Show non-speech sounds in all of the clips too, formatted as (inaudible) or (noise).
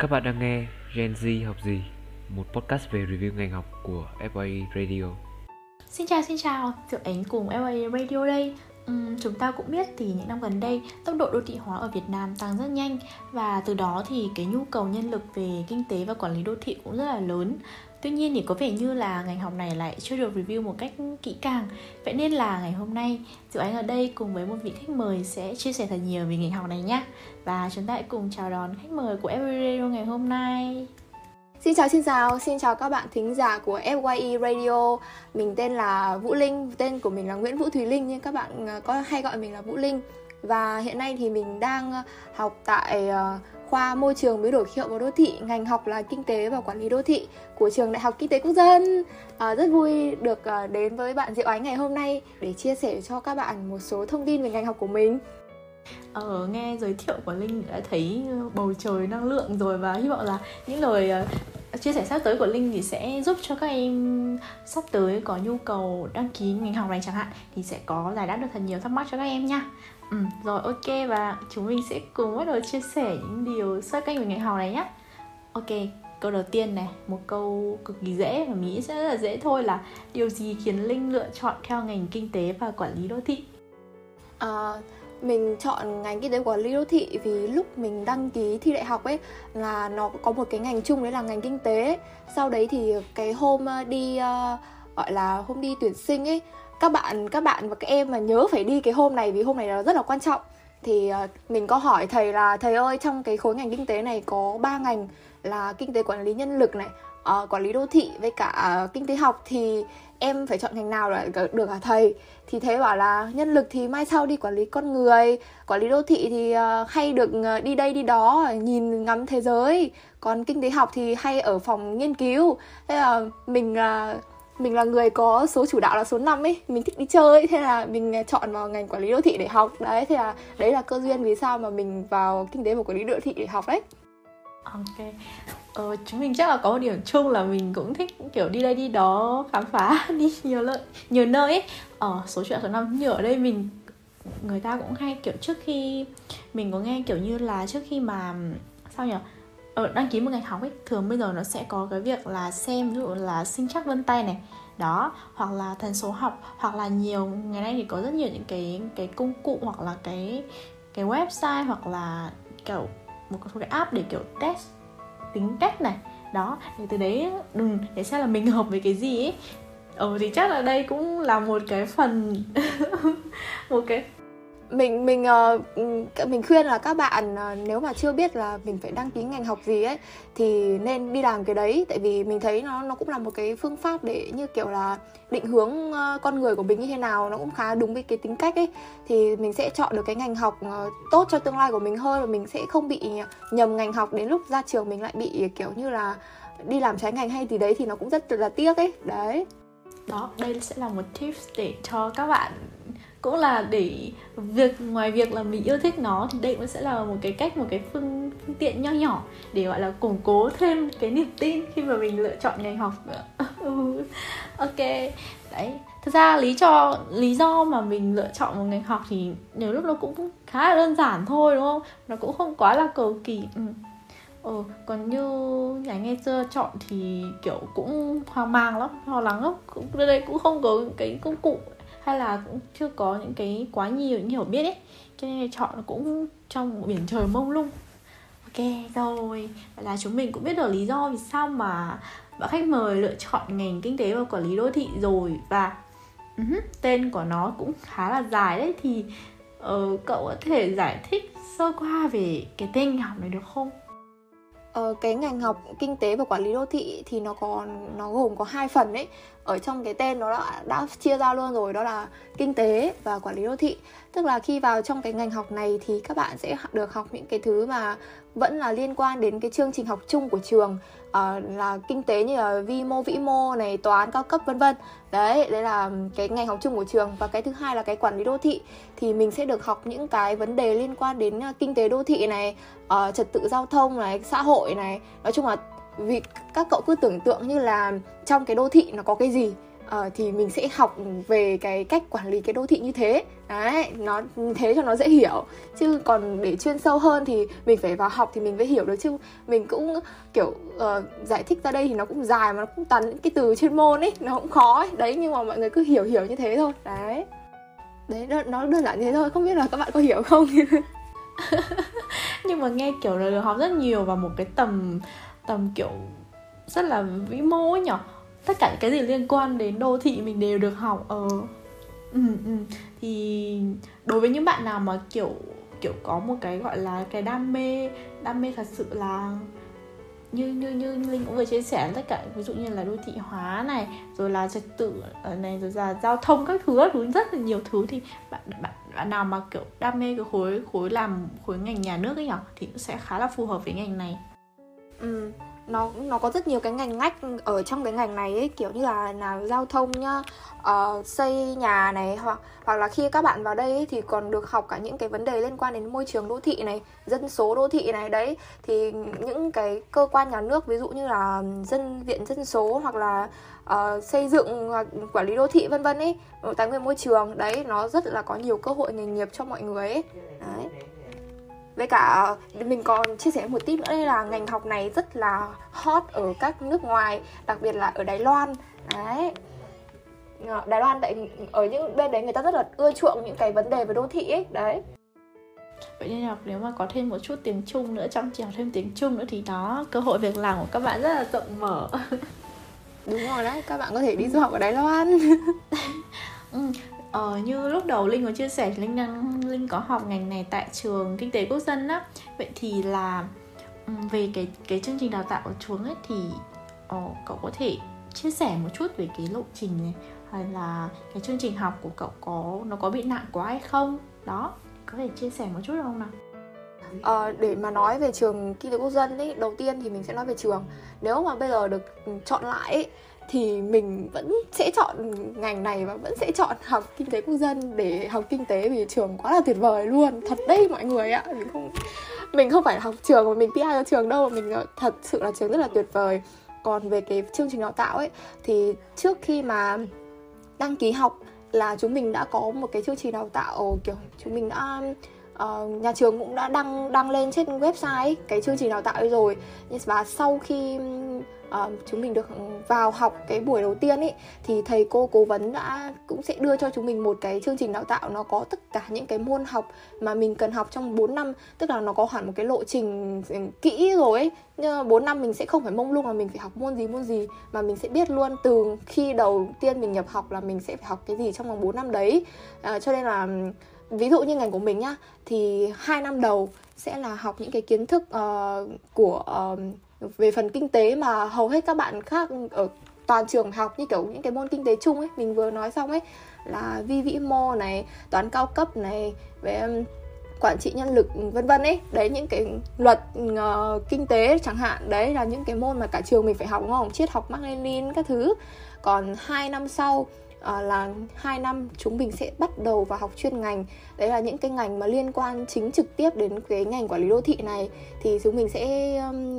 Các bạn đang nghe Gen Z học gì, một podcast về review ngành học của FYE Radio. Xin chào xin chào, Diệu Ánh cùng FYE Radio đây. Uhm, chúng ta cũng biết thì những năm gần đây tốc độ đô thị hóa ở Việt Nam tăng rất nhanh và từ đó thì cái nhu cầu nhân lực về kinh tế và quản lý đô thị cũng rất là lớn Tuy nhiên thì có vẻ như là ngành học này lại chưa được review một cách kỹ càng. Vậy nên là ngày hôm nay Diệu Ánh ở đây cùng với một vị khách mời sẽ chia sẻ thật nhiều về ngành học này nhé Và chúng ta hãy cùng chào đón khách mời của Every Radio ngày hôm nay. Xin chào xin chào, xin chào các bạn thính giả của FYE Radio. Mình tên là Vũ Linh, tên của mình là Nguyễn Vũ Thùy Linh nhưng các bạn à, có hay gọi mình là Vũ Linh. Và hiện nay thì mình đang à, học tại à, khoa môi trường biến đổi khí hậu và đô thị ngành học là kinh tế và quản lý đô thị của trường đại học kinh tế quốc dân à, rất vui được à, đến với bạn diệu ánh ngày hôm nay để chia sẻ cho các bạn một số thông tin về ngành học của mình Ờ, nghe giới thiệu của Linh đã thấy bầu trời năng lượng rồi và hy vọng là những lời à, chia sẻ sắp tới của Linh thì sẽ giúp cho các em sắp tới có nhu cầu đăng ký ngành học này chẳng hạn thì sẽ có giải đáp được thật nhiều thắc mắc cho các em nha. Ừ, rồi ok và chúng mình sẽ cùng bắt đầu chia sẻ những điều xoay quanh về ngày học này nhé Ok, câu đầu tiên này, một câu cực kỳ dễ và nghĩ sẽ rất là dễ thôi là Điều gì khiến Linh lựa chọn theo ngành kinh tế và quản lý đô thị? À, mình chọn ngành kinh tế quản lý đô thị vì lúc mình đăng ký thi đại học ấy là nó có một cái ngành chung đấy là ngành kinh tế sau đấy thì cái hôm ờ, đi uh, gọi là hôm đi tuyển sinh ấy các bạn các bạn và các em mà nhớ phải đi cái hôm này vì hôm này là rất là quan trọng. Thì ờ, mình có hỏi thầy là thầy ơi trong cái khối ngành kinh tế này có ba ngành là kinh tế quản lý nhân lực này uh, quản lý đô thị với cả ờ, kinh tế học thì em phải chọn ngành nào để được hả thầy? Thì thầy bảo là nhân lực thì mai sau đi quản lý con người quản lý đô thị thì uh, hay được đi đây đi đó nhìn ngắm thế giới. Còn kinh tế học thì hay ở phòng nghiên cứu. Thế là mình uh, mình là người có số chủ đạo là số 5 ấy mình thích đi chơi ấy. thế là mình à, chọn vào ngành quản lý đô thị để học. Đấy thế là đấy là cơ duyên vì sao mà mình vào kinh tế và quản lý đô thị để học đấy. Ok. Ờ, chúng mình chắc là có một điểm chung là mình cũng thích kiểu đi đây đi đó khám phá (laughs) đi nhiều lợi nhiều nơi ấy. Ở ờ, số chuyện số năm như ở đây mình người ta cũng hay kiểu trước khi mình có nghe kiểu như là trước khi mà sao nhỉ? Ở đăng ký một ngành học ấy, thường bây giờ nó sẽ có cái việc là xem, ví dụ là sinh chắc vân tay này, đó, hoặc là thần số học, hoặc là nhiều, ngày nay thì có rất nhiều những cái cái công cụ hoặc là cái cái website hoặc là kiểu một số cái app để kiểu test tính cách này, đó để từ đấy đừng để xem là mình hợp với cái gì ấy. Ừ thì chắc là đây cũng là một cái phần, (laughs) một cái mình mình uh, mình khuyên là các bạn uh, nếu mà chưa biết là mình phải đăng ký ngành học gì ấy thì nên đi làm cái đấy. Tại vì mình thấy nó nó cũng là một cái phương pháp để như kiểu là định hướng uh, con người của mình như thế nào nó cũng khá đúng với cái tính cách ấy. Thì mình sẽ chọn được cái ngành học uh, tốt cho tương lai của mình hơn và mình sẽ không bị nhầm ngành học đến lúc ra trường mình lại bị kiểu như là đi làm trái ngành hay gì đấy thì nó cũng rất là tiếc ấy. Đấy. Đó đây sẽ là một tips để cho các bạn cũng là để việc ngoài việc là mình yêu thích nó thì đây cũng sẽ là một cái cách một cái phương phương tiện nho nhỏ để gọi là củng cố thêm cái niềm tin khi mà mình lựa chọn ngành học. Ừ. (laughs) ok. Đấy. Thực ra lý cho lý do mà mình lựa chọn một ngành học thì nhiều lúc nó cũng khá là đơn giản thôi đúng không? Nó cũng không quá là cầu kỳ. Ừ. Ừ, còn như nhà nghe xưa chọn thì kiểu cũng hoang mang lắm, lo lắng lắm. Cũng đây cũng không có cái công cụ hay là cũng chưa có những cái quá nhiều những hiểu biết ấy. Cho nên chọn cũng trong một biển trời mông lung. Ok rồi. Vậy là chúng mình cũng biết được lý do vì sao mà bạn khách mời lựa chọn ngành kinh tế và quản lý đô thị rồi. Và uh-huh, tên của nó cũng khá là dài đấy. Thì uh, cậu có thể giải thích sơ qua về cái tên học này được không? Ờ, cái ngành học kinh tế và quản lý đô thị thì nó còn nó gồm có hai phần đấy ở trong cái tên nó đã, đã chia ra luôn rồi đó là kinh tế và quản lý đô thị tức là khi vào trong cái ngành học này thì các bạn sẽ được học những cái thứ mà vẫn là liên quan đến cái chương trình học chung của trường uh, là kinh tế như là vi mô vĩ mô này toán cao cấp vân vân. Đấy đấy là cái ngành học chung của trường. Và cái thứ hai là cái quản lý đô thị. Thì mình sẽ được học những cái vấn đề liên quan đến ờ, kinh tế đô thị này uh, trật tự giao thông này xã hội này. Nói chung là vì các cậu cứ tưởng tượng như là trong cái đô thị nó có cái gì uh, thì mình sẽ học về cái cách quản lý cái đô thị như thế. Đấy nó thế cho nó dễ hiểu. Chứ còn để chuyên sâu hơn thì mình phải vào học thì mình mới hiểu được. Chứ mình cũng kiểu uh, giải thích ra đây thì nó cũng dài mà nó cũng toàn những cái từ chuyên môn ấy nó cũng khó ấy. Đấy nhưng mà mọi người cứ hiểu hiểu như thế thôi. Đấy. Đấy nó đơn giản như thế thôi. Không biết là các bạn có hiểu không? (laughs) Nhưng mà nghe kiểu là được học rất nhiều vào một cái tầm tầm kiểu rất là vĩ mô ấy nhở tất cả cái gì liên quan đến đô thị mình đều được học ở ừ, ừ. thì đối với những bạn nào mà kiểu kiểu có một cái gọi là cái đam mê đam mê thật sự là như như như linh cũng vừa chia sẻ tất cả ví dụ như là đô thị hóa này rồi là trật tự ờ, này rồi là giao thông các thứ các thứ rất là nhiều thứ thì bạn bạn bạn nào mà kiểu đam mê cái khối khối làm khối ngành nhà nước ấy nhở thì cũng sẽ khá là phù hợp với ngành này. Ừ nó nó có rất nhiều cái ngành ngách ở trong cái ngành này ấy, kiểu như là là giao thông nhá uh, xây nhà này hoặc hoặc là khi các bạn vào đây ấy, thì còn được học cả những cái vấn đề liên quan đến môi trường đô thị này dân số đô thị này đấy. Thì những cái cơ quan nhà nước ví dụ như là dân viện dân số hoặc là uh, xây dựng hoặc quản lý đô thị vân vân ấy tài nguyên môi trường đấy nó rất là có nhiều cơ hội nghề nghiệp cho mọi người ấy. Đấy với cả mình còn chia sẻ một tip nữa đây là ngành học này rất là hot ở các nước ngoài đặc biệt là ở Đài Loan. Đấy. Ờ, Đài Loan tại ở những bên đấy người ta rất là ưa chuộng những cái vấn đề về đô thị ấy đấy. Vậy nên là nếu mà có thêm một chút tiếng Trung nữa trong trường thêm tiếng Trung nữa thì đó cơ hội việc làm của các bạn rất là rộng mở. Đúng rồi đấy các bạn có thể đi du học ở Đài Loan. (laughs) Ừ, Ờ, như lúc đầu Linh có chia sẻ Linh đang Linh có học ngành này tại trường kinh tế quốc dân á. Vậy thì là ừ, về cái cái chương trình đào tạo ở trường ấy thì uh, cậu có thể chia sẻ một chút về cái lộ trình này hay là cái chương trình học của cậu có nó có bị nặng quá hay không? Đó có thể chia sẻ một chút được không nào? Ờ, để mà nói về trường kinh tế quốc dân ấy đầu tiên thì mình sẽ nói về trường. Nếu mà bây giờ được ừ, chọn lại ấy, thì mình vẫn sẽ chọn ngành này và vẫn sẽ chọn học kinh tế quốc dân. Để học kinh tế vì trường quá là tuyệt vời luôn. Thật đấy mọi người ạ. Mình không mình không phải học trường mà mình PR cho trường đâu. Mình ờ, thật sự là trường rất là tuyệt vời. Còn về cái chương trình đào tạo ấy thì trước khi mà đăng ký học là chúng mình đã có một cái chương trình đào tạo kiểu chúng mình đã uh, nhà trường cũng đã đăng đăng lên trên website ấy, cái chương trình đào tạo ấy rồi. Và sau khi uh, chúng mình được ừ, vào học cái buổi đầu tiên ấy thì thầy cô cố vấn đã cũng sẽ đưa cho chúng mình một cái chương trình đào tạo. Nó có tất cả những cái môn học mà mình cần học trong 4 năm tức là nó có hẳn một cái lộ trình ừ, kỹ rồi ấy. Nhưng 4 năm mình sẽ không phải mông lung là mình phải học môn gì môn gì mà mình sẽ biết luôn từ khi đầu tiên mình nhập học là mình sẽ phải học cái gì trong vòng 4 năm đấy. Uh, cho nên là ừ, ví dụ như ngành của mình nhá thì hai năm đầu sẽ là học những cái kiến thức uh, của uh, về phần kinh tế mà hầu hết các bạn khác ở toàn trường học như kiểu những cái môn kinh tế chung ấy mình vừa nói xong ấy là vi vĩ mô này toán cao cấp này về um, quản trị nhân lực vân vân ấy. Đấy những cái luật uh, kinh tế chẳng hạn đấy là những cái môn mà cả trường mình phải học đúng không? Triết học Mác Lênin các thứ. Còn hai năm sau Ờ, là 2 năm chúng mình sẽ bắt đầu vào học chuyên ngành. Đấy là những cái ngành mà liên quan chính trực tiếp đến cái ngành quản lý đô thị này. Thì chúng mình sẽ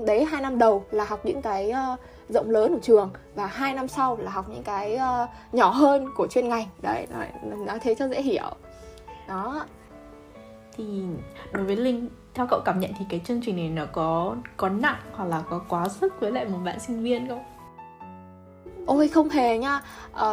đấy hai năm đầu là học những cái uh, rộng lớn của trường và hai năm sau là học những cái uh, nhỏ hơn của chuyên ngành. Đấy nói thế cho dễ hiểu. Đó. Thì đối với linh theo cậu cảm nhận thì cái chương trình này nó có có nặng hoặc là có quá sức với lại một bạn sinh viên không? Ôi không hề nha. À,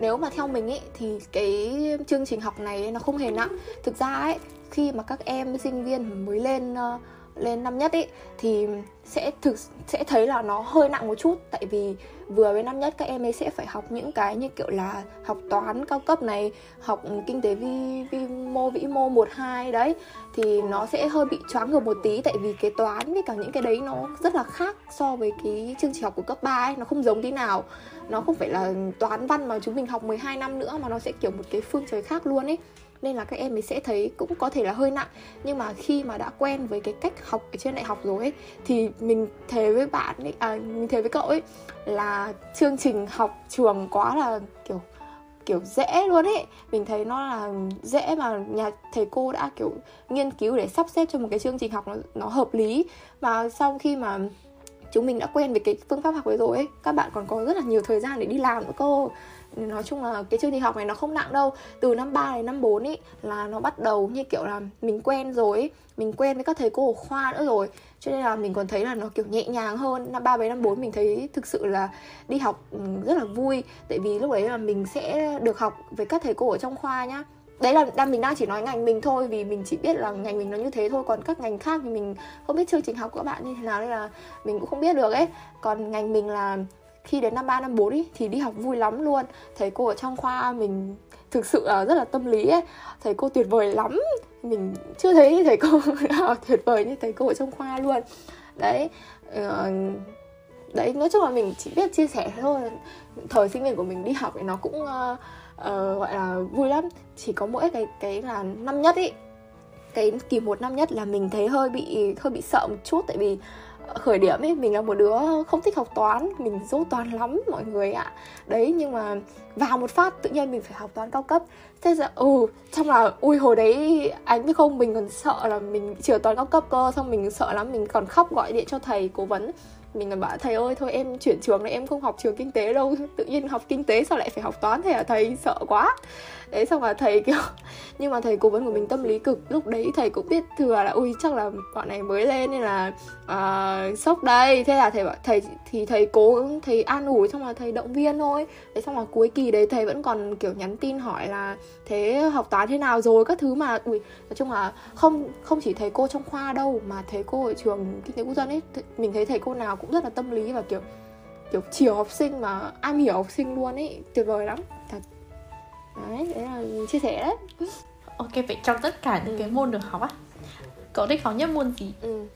nếu mà theo mình ấy thì cái chương trình học này nó không hề nặng. Thực ra ấy khi mà các em sinh viên mới lên uh, lên năm nhất ấy thì sẽ thực, sẽ thấy là nó hơi nặng một chút. Tại vì vừa với năm nhất các em ấy sẽ phải học những cái như kiểu là học toán cao cấp này, học kinh tế vi vi mô, vĩ mô một, hai đấy. Thì nó sẽ hơi bị choáng ngợp một tí, tại vì cái toán với cả những cái đấy nó rất là khác so với cái chương trình học của cấp 3 ấy, nó không giống tí nào. Nó không phải là toán văn mà chúng mình học 12 năm nữa mà nó sẽ kiểu một cái phương trời khác luôn ấy nên là các em ấy sẽ thấy cũng có thể là hơi nặng. Nhưng mà khi mà đã quen với cái cách học ở trên đại học rồi ấy thì mình thề với bạn ấy à, mình thề với cậu ấy là chương trình học trường quá là kiểu kiểu dễ luôn ấy. Mình thấy nó là dễ mà nhà thầy cô đã kiểu nghiên cứu để sắp xếp cho một cái chương trình học nó, nó hợp lý. Và sau khi mà chúng mình đã quen với cái phương pháp học ấy rồi ấy các bạn còn có rất là nhiều thời gian để đi làm nữa cô nói chung là cái chương trình học này nó không nặng đâu. Từ năm 3 đến năm 4 ý, là nó bắt đầu như kiểu là mình quen rồi ý. mình quen với các thầy cô ở khoa nữa rồi. Cho nên là mình còn thấy là nó kiểu nhẹ nhàng hơn. Năm ba với năm bốn mình thấy thực sự là đi học ừ, rất là vui. Tại vì lúc đấy là mình sẽ được học với các thầy cô ở trong khoa nhá. Đấy là đang mình đang chỉ nói ngành mình thôi, vì mình chỉ biết là ngành mình nó như thế thôi. Còn các ngành khác thì mình không biết chương trình học của các bạn như thế nào, nên là mình cũng không biết được ấy. Còn ngành mình là khi đến năm 3, năm 4 ý, thì đi học vui lắm luôn. Thầy cô ở trong khoa mình thực sự là rất là tâm lý ấy. Thầy cô tuyệt vời lắm. Mình chưa thấy thầy cô (laughs) nào tuyệt vời như thầy cô ở trong khoa luôn. Đấy uh, đấy nói chung là mình chỉ biết chia sẻ thôi. Thời sinh viên của mình đi học thì nó cũng uh, uh, gọi là vui lắm. Chỉ có mỗi cái cái là năm nhất ý. Cái kỳ một năm nhất là mình thấy hơi bị hơi bị sợ một chút. Tại vì khởi điểm ấy, mình là một đứa không thích học toán, mình dốt toán lắm mọi người ạ. Đấy, nhưng mà vào một phát tự nhiên mình phải học toán cao cấp. Thế là ừ trong là, ui, hồi đấy anh biết không, mình còn sợ là mình chưa toán cao cấp cơ, xong mình sợ lắm, mình còn khóc gọi điện cho thầy cố vấn mình còn bảo thầy ơi thôi em chuyển trường này em không học trường kinh tế đâu tự nhiên học kinh tế sao lại phải học toán? Thế à thầy sợ quá. Đấy xong là thầy kiểu (laughs) nhưng mà thầy cố vấn của mình tâm lý cực. Lúc đấy thầy cũng biết thừa là ui chắc là bọn này mới lên nên là uh, sốc đây. Thế là thầy bảo thầy thì thầy cố thầy an ủi xong là thầy động viên thôi. Đấy xong là cuối kỳ đấy thầy vẫn còn kiểu nhắn tin hỏi là thế học toán thế nào rồi các thứ mà ui nói chung là không không chỉ thầy cô trong khoa đâu mà thầy cô ở trường kinh tế quốc dân ấy mình thấy thầy cô nào cũng rất là tâm lý và kiểu kiểu chiều học sinh mà am hiểu học sinh luôn ấy tuyệt vời lắm thật. Đấy đấy là chia sẻ đấy. Ok vậy trong tất cả những ừ. cái môn được học á. Cậu thích học nhất môn gì? Ừ.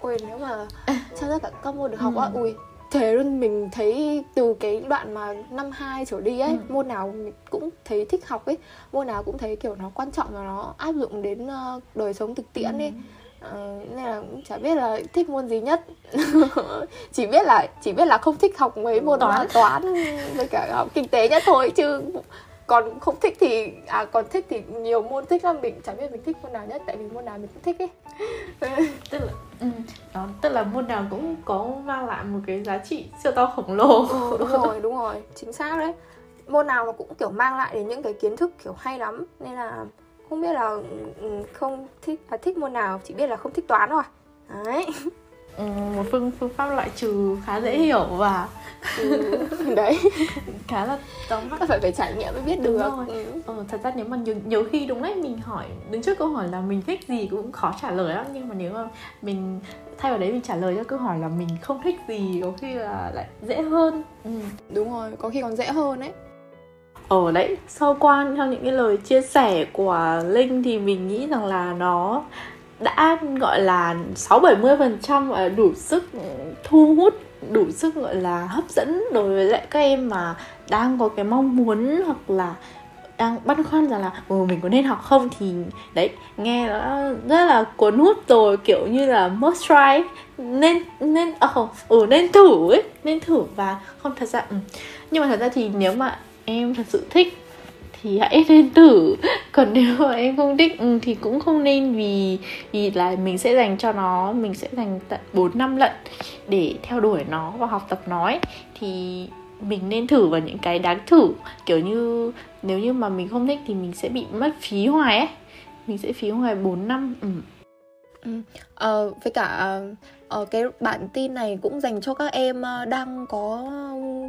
Ui nếu mà (laughs) trong tất cả các môn được học á ừ. ui thế luôn mình thấy từ cái đoạn mà năm hai trở đi ấy ừ. môn nào mình cũng thấy thích học ấy môn nào cũng thấy kiểu nó quan trọng và nó áp dụng đến uh, đời sống thực tiễn ấy ừ. uh, nên là cũng chả biết là thích môn gì nhất (laughs) chỉ biết là chỉ biết là không thích học mấy môn toán toán với cả học kinh tế nhất thôi chứ còn không thích thì à còn thích thì nhiều môn thích lắm. Mình chẳng biết mình thích môn nào nhất tại vì môn nào mình cũng thích ấy. (laughs) Tức là ừ, đó tức là môn nào cũng có mang lại một cái giá trị siêu to khổng lồ. Ừ, (laughs) đúng rồi đúng rồi chính xác đấy. Môn nào nó cũng kiểu mang lại đến những cái kiến thức kiểu hay lắm. Nên là không biết là ừ, không thích là thích môn nào chỉ biết là không thích toán thôi. Đấy (laughs) một phương phương pháp loại trừ khá dễ hiểu và ừ, (laughs) đấy (laughs) khá là tóm tắt phải phải trải nghiệm mới biết được rồi. Ừ. ừ, thật ra nếu mà nhiều, nhiều khi đúng đấy mình hỏi đứng trước câu hỏi là mình thích gì cũng khó trả lời lắm nhưng mà nếu mà mình thay vào đấy mình trả lời cho câu hỏi là mình không thích gì có khi là lại dễ hơn ừ. đúng rồi có khi còn dễ hơn đấy ở đấy sau qua theo những cái lời chia sẻ của linh thì mình nghĩ rằng là nó đã gọi là 6 70 phần trăm đủ sức thu hút đủ sức gọi là hấp dẫn đối với lại các em mà đang có cái mong muốn hoặc là đang băn khoăn rằng là ừ, mình có nên học không thì đấy nghe nó rất là cuốn hút rồi kiểu như là must try nên nên oh, ừ nên thử ấy nên thử và không thật ra ừ. nhưng mà thật ra thì nếu mà em thật sự thích thì hãy nên thử còn nếu mà em không thích ừ, thì cũng không nên vì vì là mình sẽ dành cho nó mình sẽ dành tận 4 năm lận để theo đuổi nó và học tập nó ấy. thì mình nên thử vào những cái đáng thử kiểu như nếu như mà mình không thích thì mình sẽ bị mất phí hoài ấy mình sẽ phí hoài 4 năm ừ. Ừ. À, với cả ờ, uh, cái bản tin này cũng dành cho các em uh, đang có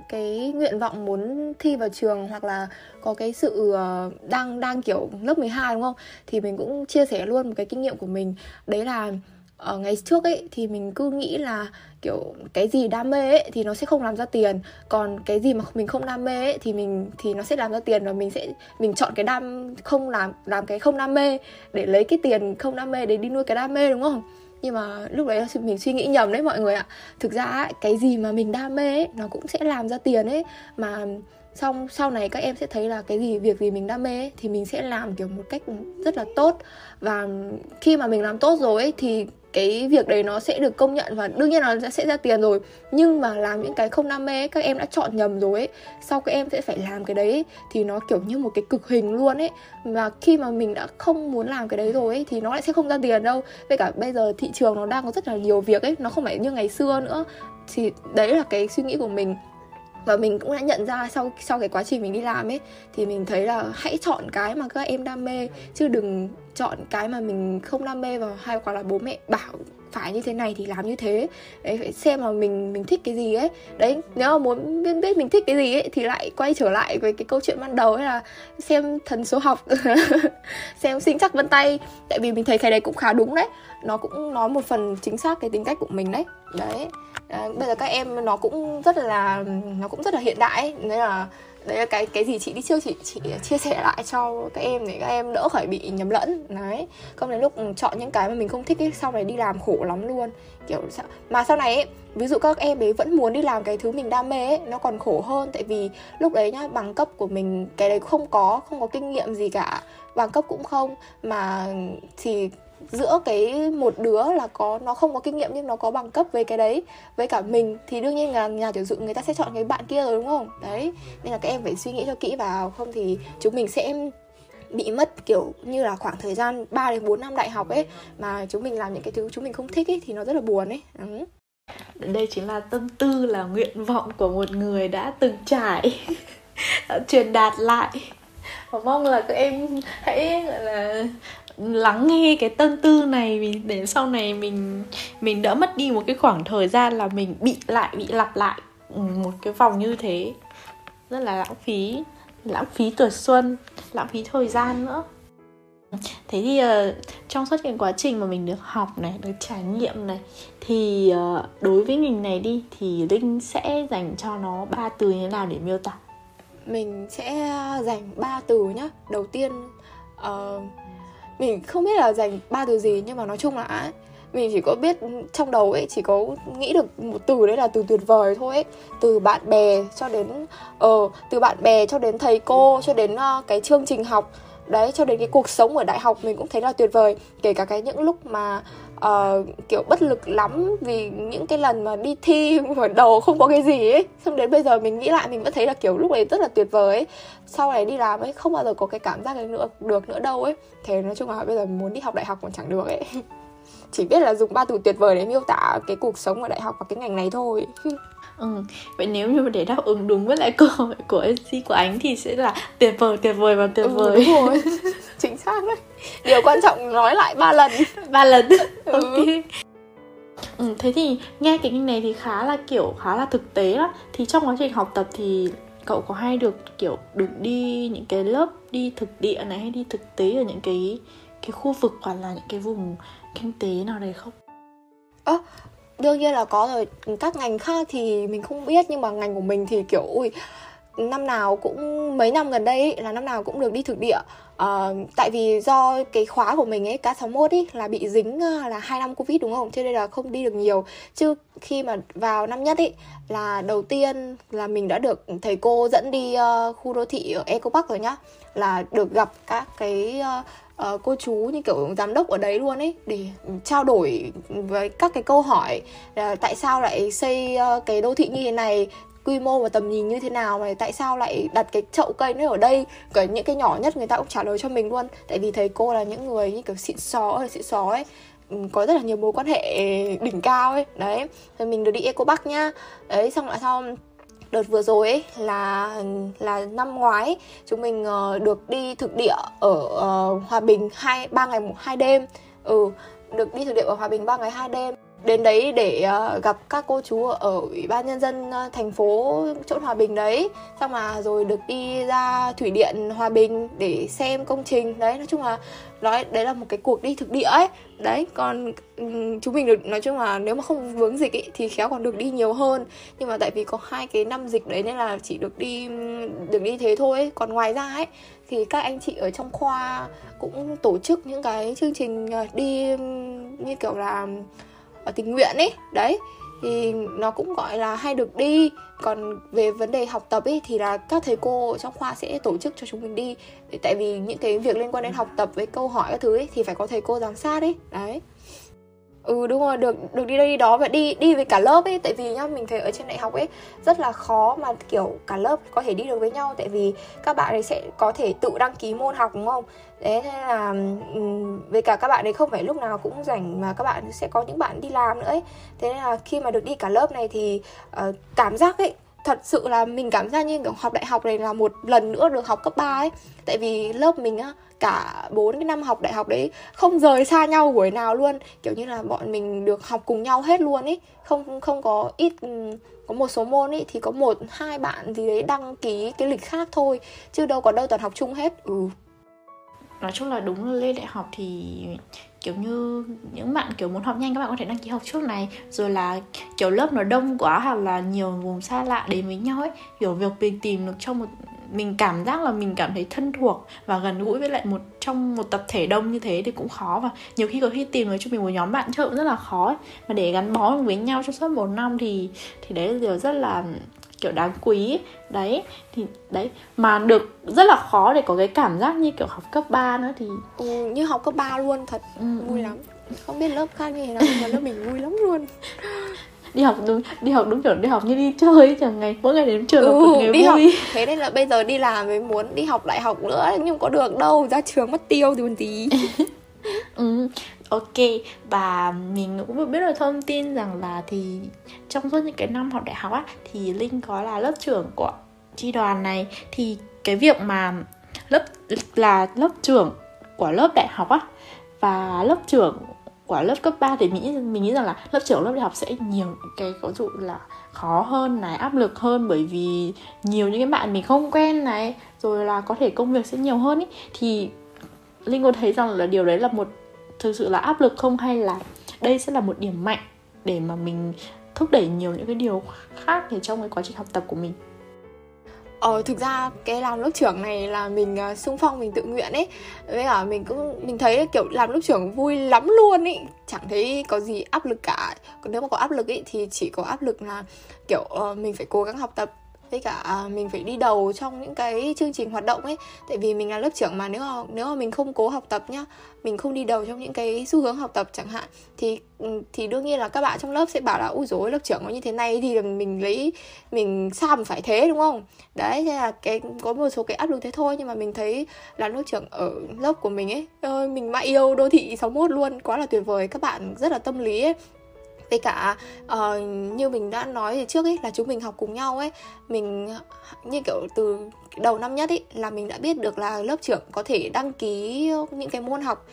cái nguyện vọng muốn thi vào trường hoặc là có cái sự uh, đang đang kiểu lớp 12 đúng không? Thì mình cũng chia sẻ luôn một cái kinh nghiệm của mình. Đấy là ở ngày trước ấy thì mình cứ nghĩ là kiểu cái gì đam mê ấy thì nó sẽ không làm ra tiền còn cái gì mà mình không đam mê ấy thì mình thì nó sẽ làm ra tiền và mình sẽ mình chọn cái đam không làm làm cái không đam mê để lấy cái tiền không đam mê để đi nuôi cái đam mê đúng không nhưng mà lúc đấy mình suy nghĩ nhầm đấy mọi người ạ. Thực ra ấy, cái gì mà mình đam mê ấy nó cũng sẽ làm ra tiền ấy. Mà xong sau này các em sẽ thấy là cái gì việc gì mình đam mê ấy, thì mình sẽ làm kiểu một cách rất là tốt. Và khi mà mình làm tốt rồi ấy, thì cái việc đấy nó sẽ được công nhận và đương nhiên là nó sẽ ra tiền rồi. Nhưng mà làm những cái không đam mê các em đã chọn nhầm rồi ấy. Sau các em sẽ phải làm cái đấy thì nó kiểu như một cái cực hình luôn ấy. Và khi mà mình đã không muốn làm cái đấy rồi ấy, thì nó lại sẽ không ra tiền đâu. Với cả bây giờ thị trường nó đang có rất là nhiều việc ấy, nó không phải như ngày xưa nữa. Thì đấy là cái suy nghĩ của mình và mình cũng đã nhận ra sau sau cái quá trình mình đi làm ấy thì mình thấy là hãy chọn cái mà các em đam mê chứ đừng chọn cái mà mình không đam mê và hay hoặc là bố mẹ bảo phải như thế này thì làm như thế. Đấy phải xem là mình mình thích cái gì ấy. Đấy nếu mà muốn biết, biết mình thích cái gì ấy thì lại quay trở lại với cái câu chuyện ban đầu ấy là xem thần số học. (laughs) Xem sinh chắc vân tay. Tại vì mình thấy cái đấy cũng khá đúng đấy. Nó cũng nói một phần chính xác cái tính cách của mình đấy. Đấy à, bây giờ các em nó cũng rất là nó cũng rất là hiện đại ấy. nên là đấy là cái cái gì chị đi trước chị chị chia sẻ lại cho các em để các em đỡ khỏi bị nhầm lẫn. Đấy. Không đến lúc chọn những cái mà mình không thích ấy sau này đi làm khổ lắm luôn. Kiểu mà sau này ấy ví dụ các em ấy vẫn muốn đi làm cái thứ mình đam mê ấy nó còn khổ hơn. Tại vì lúc đấy nhá bằng cấp của mình cái đấy không có không có kinh nghiệm gì cả. Bằng cấp cũng không. Mà thì giữa cái một đứa là có, nó không có kinh nghiệm nhưng nó có bằng cấp về cái đấy với cả mình thì đương nhiên là nhà tuyển dụng người ta sẽ chọn cái bạn kia rồi, đúng không đấy, nên là các em phải suy nghĩ cho kỹ vào không thì chúng mình sẽ bị mất kiểu như là khoảng thời gian 3 đến 4 năm đại học ấy, mà chúng mình làm những cái thứ chúng mình không thích ấy thì nó rất là buồn ấy. Ừ. Đây chính là tâm tư, là nguyện vọng của một người đã từng trải (laughs) truyền đạt lại và mong là các em hãy, gọi là lắng nghe cái tâm tư này để sau này mình mình đỡ mất đi một cái khoảng thời gian là mình bị lại bị lặp lại ừ, một cái vòng như thế. Rất là lãng phí lãng phí tuổi xuân lãng phí thời gian nữa. Thế thì uh, trong suốt cái quá trình mà mình được học này được trải nghiệm này thì uh, đối với mình này đi thì linh sẽ dành cho nó ba từ như thế nào để miêu tả? Mình sẽ ờ, dành ba từ nhá. Đầu tiên uh, mình không biết là dành ba từ gì nhưng mà nói chung là mình chỉ có biết trong đầu ấy chỉ có nghĩ được một từ đấy là từ tuyệt vời thôi ấy. Từ bạn bè cho đến ờ uh, từ bạn bè cho đến thầy cô cho đến uh, cái chương trình học. Đấy cho đến cái cuộc sống ở đại học mình cũng thấy là tuyệt vời. Kể cả cái những lúc mà uh, kiểu bất lực lắm vì những cái lần mà đi thi mà đầu không có cái gì ấy. Xong đến bây giờ mình nghĩ lại mình vẫn thấy là kiểu lúc đấy rất là tuyệt vời ấy. Sau này đi làm ấy không bao giờ có cái cảm giác ấy nữa được nữa đâu ấy. Thế nói chung là bây giờ muốn đi học đại học còn chẳng được ấy. (laughs) Chỉ biết là dùng ba từ tuyệt vời để miêu tả cái cuộc sống ở đại học và cái ngành này thôi. (laughs) Ừ. Vậy nếu như để đáp ứng đúng với lại câu hỏi của MC của anh thì sẽ là tuyệt vời, tuyệt vời và tuyệt ừ, vời. Đúng rồi. (laughs) Chính xác đấy. Điều quan trọng nói lại ba lần. (laughs) ba lần. Ừ. ok. Ừ, thế thì nghe cái này thì khá là kiểu khá là thực tế đó. Thì trong quá trình học tập thì cậu có hay được kiểu được đi những cái lớp đi thực địa này hay đi thực tế ở những cái cái khu vực hoặc là những cái vùng kinh tế nào đấy không? Ơ, à, đương nhiên là có rồi. Các ngành khác thì mình không biết nhưng mà ngành của mình thì kiểu ui năm nào cũng mấy năm gần đây ấy, là năm nào cũng được đi thực địa. Uh, tại vì do cái khóa của mình ấy K61 ấy là bị dính ờ, là hai năm covid đúng không? Cho nên là không đi được nhiều. Chứ khi mà vào năm nhất ấy là đầu tiên là mình đã được thầy cô dẫn đi uh, khu đô thị ở Eco Park rồi nhá. Là được gặp các cái uh, uh, cô chú như kiểu giám đốc ở đấy luôn ấy để trao đổi với các cái câu hỏi là tại sao lại xây uh, cái đô thị như thế này quy mô và tầm nhìn như thế nào mà tại sao lại đặt cái chậu cây nó ở đây cái những cái nhỏ nhất người ta cũng trả lời cho mình luôn. Tại vì thầy cô là những người như kiểu xịn xó hay xịn xó ấy ừ, có rất là nhiều mối quan hệ đỉnh cao ấy. Đấy rồi mình được đi eco bắc nhá. Đấy xong lại xong đợt vừa rồi ấy là là năm ngoái chúng mình uh, được đi thực địa ở uh, Hòa Bình hai ba ngày một hai đêm. Ừ được đi thực địa ở Hòa Bình ba ngày hai đêm đến đấy để ờ, gặp các cô chú ở ủy ban nhân dân ờ, thành phố chỗ Hòa Bình đấy. Xong mà rồi được đi ra thủy điện Hòa Bình để xem công trình. Đấy nói chung là nói đấy là một cái cuộc đi thực địa ấy. Đấy còn ừ, chúng mình được nói chung là nếu mà không vướng dịch ý, thì khéo còn được đi nhiều hơn. Nhưng mà tại vì có hai cái năm dịch đấy nên là chỉ được đi ừ, được đi thế thôi ấy. còn ngoài ra ấy thì các anh chị ở trong khoa cũng tổ chức những cái chương trình ờ, đi ừ, như kiểu là tình nguyện ấy, đấy. Thì nó cũng gọi là hay được đi. Còn về vấn đề học tập ấy, thì là các thầy cô trong khoa sẽ tổ chức cho chúng mình đi. Tại vì những cái việc liên quan đến học tập với câu hỏi các thứ ấy, thì phải có thầy cô giám sát ấy, đấy ừ đúng rồi được được đi đây đi đó và đi đi với cả lớp ấy. Tại vì nhá mình thấy ở trên đại học ấy rất là khó mà kiểu cả lớp có thể đi được với nhau. Tại vì các bạn ấy sẽ có thể tự đăng ký môn học đúng không? Đấy nên là ừ, với cả các bạn ấy không phải lúc nào cũng rảnh mà các bạn sẽ có những bạn đi làm nữa ấy. Thế nên là khi mà được đi cả lớp này thì uh, cảm giác ấy thật sự là mình cảm giác như, kiểu, học đại học này là một lần nữa được học cấp 3 ấy. Tại vì lớp mình á, cả bốn cái năm học đại học đấy không rời xa nhau buổi nào luôn. Kiểu như là bọn mình được học cùng nhau hết luôn ấy. Không không có ít ừ, có một số môn ấy thì có một, hai bạn gì đấy đăng ký cái lịch khác thôi, chứ đâu có đâu toàn học chung hết. Ừ nói chung là đúng là lên đại học thì, kiểu như, những bạn kiểu muốn học nhanh, các bạn có thể đăng ký học trước này rồi là kiểu lớp nó đông quá hoặc là nhiều vùng xa lạ đến với nhau ấy, kiểu việc mình tìm được trong một, mình cảm giác là mình cảm thấy thân thuộc và gần gũi với lại một, trong một tập thể đông như thế thì cũng khó và nhiều khi có khi tìm được cho mình một nhóm bạn chơi cũng rất là khó ấy. mà để gắn bó với nhau trong suốt một năm thì thì đấy là điều rất là kiểu đáng quý đấy thì đấy mà được rất là khó để có cái cảm giác như kiểu học cấp 3 nữa thì ừ, như học cấp 3 luôn thật ừ, vui ừ. lắm không biết lớp khác như thế nào nhưng mà lớp mình vui lắm luôn (laughs) đi học đúng đi học đúng kiểu đi học như đi chơi chẳng ngày mỗi ngày đến trường ừ, là một ngày đi vui học. (laughs) thế nên là bây giờ đi làm mới muốn đi học đại học nữa nhưng có được đâu ra trường mất tiêu thì còn gì (laughs) ừ, ok và mình cũng vừa biết được thông tin rằng là thì trong suốt những cái năm học đại học á, thì linh có là lớp trưởng của chi đoàn này. Thì cái việc mà lớp, là lớp trưởng của lớp đại học á và lớp trưởng của lớp cấp 3 thì nghĩ, mình nghĩ rằng là lớp trưởng lớp đại học sẽ nhiều cái có dụ là khó hơn này, áp lực hơn bởi vì nhiều những cái bạn mình không quen này, rồi là có thể công việc sẽ nhiều hơn ý. Thì linh có thấy rằng là điều đấy là một thực sự là áp lực không hay là đây sẽ là một điểm mạnh để mà mình thúc đẩy nhiều những cái điều khác để trong cái quá trình học tập của mình? Ờ, thực ra cái làm lớp trưởng này là mình uh, sung phong mình tự nguyện ấy. Với cả mình cũng mình thấy kiểu làm lớp trưởng vui lắm luôn ấy chẳng thấy có gì áp lực cả. Còn nếu mà có áp lực ấy thì chỉ có áp lực là kiểu uh, mình phải cố gắng học tập với cả à, mình phải đi đầu trong những cái chương trình hoạt động ấy. Tại vì mình là lớp trưởng mà, nếu mà nếu mà mình không cố học tập nhá, mình không đi đầu trong những cái xu hướng học tập chẳng hạn, thì ừ, thì đương nhiên là các bạn trong lớp sẽ bảo là, ui dối lớp trưởng có như thế này thì mình lấy, mình sao mà phải thế đúng không? Đấy, thế là cái, có một số cái áp lực thế thôi, nhưng mà mình thấy là lớp trưởng ở lớp của mình ấy, ơi, mình mãi yêu đô thị 61 luôn, quá là tuyệt vời, các bạn rất là tâm lý ấy với cả uh, như mình đã nói thì trước ấy là chúng mình học cùng nhau ấy. Mình như kiểu từ đầu năm nhất ấy là mình đã biết được là lớp trưởng có thể đăng ký những cái môn học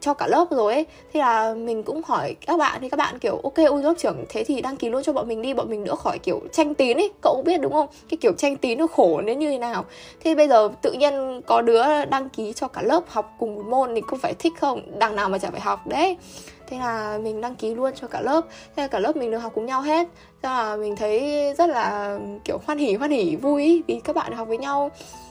cho cả lớp rồi ấy. Thế là mình cũng hỏi các bạn thì các bạn kiểu ok ui lớp trưởng thế thì đăng ký luôn cho bọn mình đi. Bọn mình đỡ khỏi kiểu tranh tín ấy cậu cũng biết đúng không? Cái kiểu tranh tín nó khổ đến như thế nào. Thế bây giờ tự nhiên có đứa đăng ký cho cả lớp học cùng một môn thì có phải thích không? Đằng nào mà chả phải học đấy thế là mình đăng ký luôn cho cả lớp. Thế là cả lớp mình được học cùng nhau hết. Thế là mình thấy rất là kiểu hoan hỉ hoan hỉ vui vì các bạn học với nhau.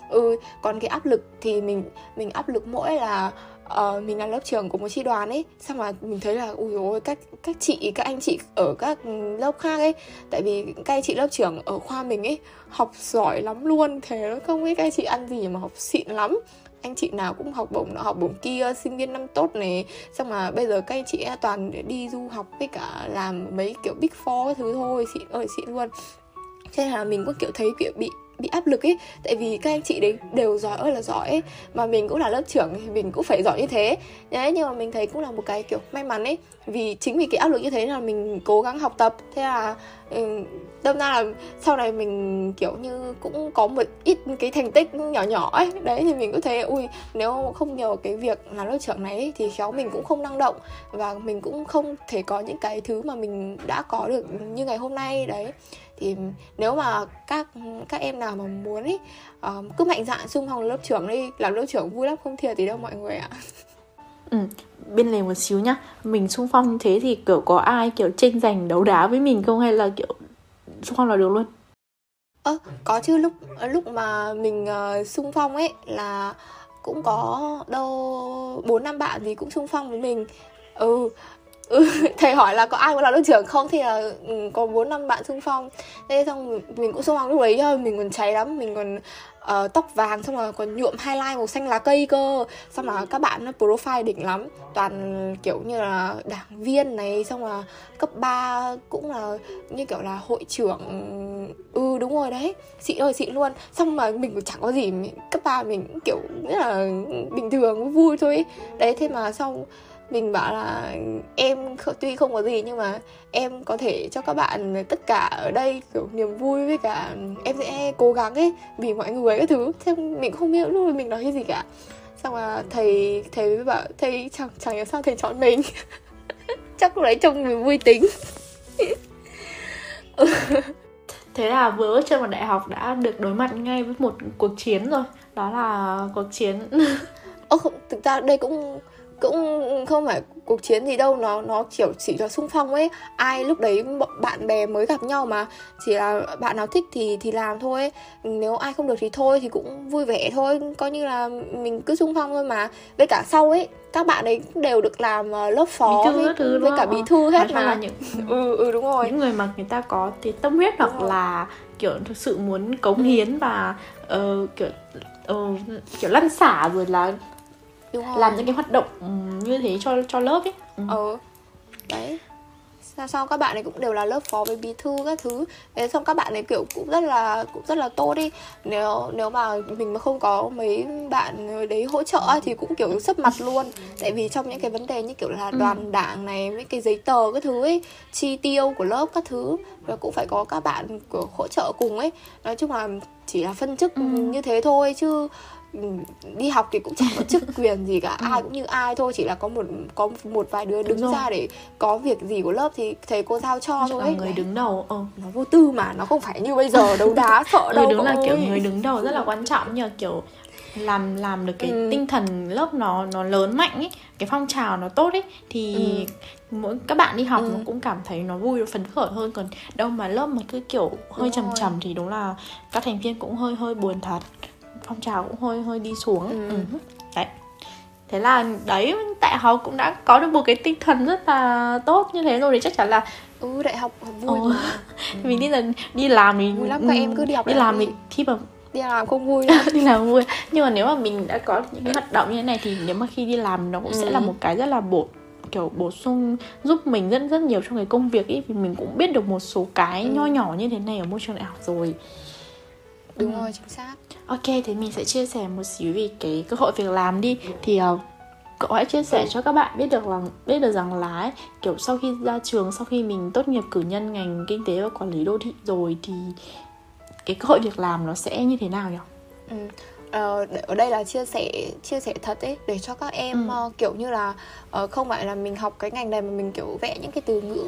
Ừ còn cái áp lực thì mình mình áp lực mỗi là uh, mình là lớp trưởng của một chi đoàn ấy. Xong mà mình thấy là ui ôi các các chị các anh chị ở các lớp khác ấy. Tại vì các anh chị lớp trưởng ở khoa mình ấy học giỏi lắm luôn. Thế nó không biết các anh chị ăn gì mà học xịn lắm anh chị nào cũng học bổng nọ, học bổng kia, sinh viên năm tốt này. Xong mà bây giờ các anh chị toàn để đi du học với cả làm mấy kiểu big four cái thứ thôi. Chị ơi, chị luôn. Cho nên là mình cũng kiểu thấy kiểu bị bị áp lực ấy. Tại vì các anh chị đấy đều giỏi ơi là giỏi ấy. Mà mình cũng là lớp trưởng thì mình cũng phải giỏi như thế. Đấy nhưng mà mình thấy cũng là một cái kiểu may mắn ấy. Vì chính vì cái áp lực như thế là mình cố gắng học tập. Thế là ừ, đâm ra là sau này mình kiểu như cũng có một ít cái thành tích nhỏ nhỏ ấy. Đấy thì mình cũng thấy ui nếu không nhờ cái việc là lớp trưởng này ấy, thì khéo mình cũng không năng động. Và mình cũng không thể có những cái thứ mà mình đã có được như ngày hôm nay đấy thì nếu mà các các em nào mà muốn ý uh, cứ mạnh dạn xung phong lớp trưởng đi làm lớp trưởng vui lắm không thiệt thì đâu mọi người ạ. Ừ bên lề một xíu nhá. Mình xung phong như thế thì kiểu có ai kiểu tranh giành đấu đá với mình không? Hay là kiểu xung phong là được luôn? Ơ à, có chứ. Lúc lúc mà mình uh, xung phong ấy là cũng có đâu bốn năm bạn thì cũng xung phong với mình. Ừ ừ, (laughs) thầy hỏi là có ai muốn làm lớp trưởng không? Thì là ừ, có bốn năm bạn xung phong. Thế xong mình cũng xung phong lúc đấy mình còn cháy lắm. Mình còn uh, tóc vàng xong rồi còn nhuộm highlight màu xanh lá cây cơ. Xong là các bạn nó profile đỉnh lắm. Toàn kiểu như là đảng viên này xong là cấp 3 cũng là như kiểu là hội trưởng ừ đúng rồi đấy. Xịn ơi xịn luôn. Xong mà mình cũng chẳng có gì. Cấp 3 mình kiểu rất là bình thường vui thôi. Ấy. đấy thế mà xong mình bảo là em tuy không có gì nhưng mà em có thể cho các bạn tất cả ở đây kiểu niềm vui với cả em sẽ cố gắng ấy vì mọi người các thứ. Thế mình không biết lúc mình nói cái gì cả. Xong là thầy thầy bảo thầy chẳng chẳng hiểu sao thầy chọn mình. (laughs) Chắc lúc đấy trông mình vui tính. (laughs) Thế là vừa bước chân vào đại học đã được đối mặt ngay với một cuộc chiến rồi. Đó là cuộc chiến. (laughs) Ơ không thực ra đây cũng cũng không phải cuộc chiến gì đâu nó nó kiểu chỉ là xung phong ấy. Ai lúc đấy bạn bè mới gặp nhau mà chỉ là bạn nào thích thì thì làm thôi nếu ai không được thì thôi thì cũng vui vẻ thôi. Coi như là mình cứ xung phong thôi mà. Với cả sau ấy các bạn ấy đều được làm ờ, lớp phó bí thư với, thứ với cả bí thư hết mà là những (laughs) ừ ừ đúng rồi. những người mà người ta có thì tâm huyết hoặc là kiểu thực sự muốn cống hiến và uh, kiểu uh, kiểu lăn xả rồi là Đúng rồi. làm những cái hoạt động như thế cho cho lớp ấy ừ. ừ. đấy sao sau các bạn ấy cũng đều là lớp phó với bí thư các thứ thế xong các bạn ấy kiểu cũng rất là cũng rất là tốt đi nếu nếu mà mình mà không có mấy bạn đấy hỗ trợ thì cũng kiểu sấp mặt luôn tại vì trong những cái vấn đề như kiểu là ừ. đoàn đảng này mấy cái giấy tờ các thứ ấy chi tiêu của lớp các thứ và cũng phải có các bạn của hỗ trợ cùng ấy nói chung là chỉ là phân chức ừ. như thế thôi chứ Ừ, đi học thì cũng chẳng có chức quyền gì cả ai cũng như ai thôi chỉ là có một có một vài đứa đứng ra để có việc gì của lớp thì thầy cô giao cho thôi là người đứng đầu ờ. nó vô tư mà nó không phải như bây giờ đấu đá (laughs) sợ đâu người đứng là kiểu người đứng đầu rất là quan trọng nhờ kiểu làm làm được cái ừ. tinh thần lớp nó nó lớn mạnh ấy cái phong trào nó tốt ấy thì ừ. mỗi các bạn đi học ừ. nó cũng cảm thấy nó vui phấn khởi hơn còn đâu mà lớp mà cứ kiểu hơi trầm trầm thì đúng là các thành viên cũng hơi hơi buồn thật phong trào cũng hơi hơi đi xuống ừ. Ừ. đấy thế là đấy đại học cũng đã có được một cái tinh thần rất là tốt như thế rồi thì chắc chắn là ừ đại học vui ừ. mà (laughs) mình đi là đi làm thì vui lắm các em cứ đi học đi làm thì khi mà đi làm không vui (laughs) đi làm vui nhưng mà nếu mà mình đã có những cái hoạt động như thế này thì nếu mà khi đi làm nó cũng ừ. sẽ là một cái rất là bổ kiểu bổ sung giúp mình rất rất nhiều trong cái công việc ấy vì mình cũng biết được một số cái ừ. nho nhỏ như thế này ở môi trường đại học rồi đúng ừ. rồi chính xác ok thì mình sẽ chia sẻ một xíu về cái cơ hội việc làm đi thì uh, cậu hãy chia sẻ cho các bạn biết được rằng biết được rằng là ấy, kiểu sau khi ra trường sau khi mình tốt nghiệp cử nhân ngành kinh tế và quản lý đô thị rồi thì cái cơ hội việc làm nó sẽ như thế nào nhỉ? Ừ uh, ở đây là chia sẻ chia sẻ thật ấy để cho các em ừ. uh, kiểu như là uh, không phải là mình học cái ngành này mà mình kiểu vẽ những cái từ ngữ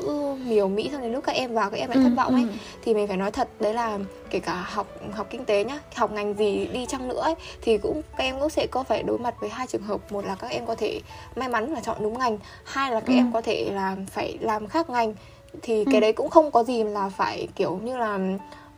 miều mỹ xong đến lúc các em vào các em lại ừ, thất vọng ấy ừ. thì mình phải nói thật đấy là kể cả học học kinh tế nhá học ngành gì đi chăng nữa ấy, thì cũng các em cũng sẽ có phải đối mặt với hai trường hợp một là các em có thể may mắn là chọn đúng ngành hai là các ừ. em có thể là phải làm khác ngành thì cái ừ. đấy cũng không có gì là phải kiểu như là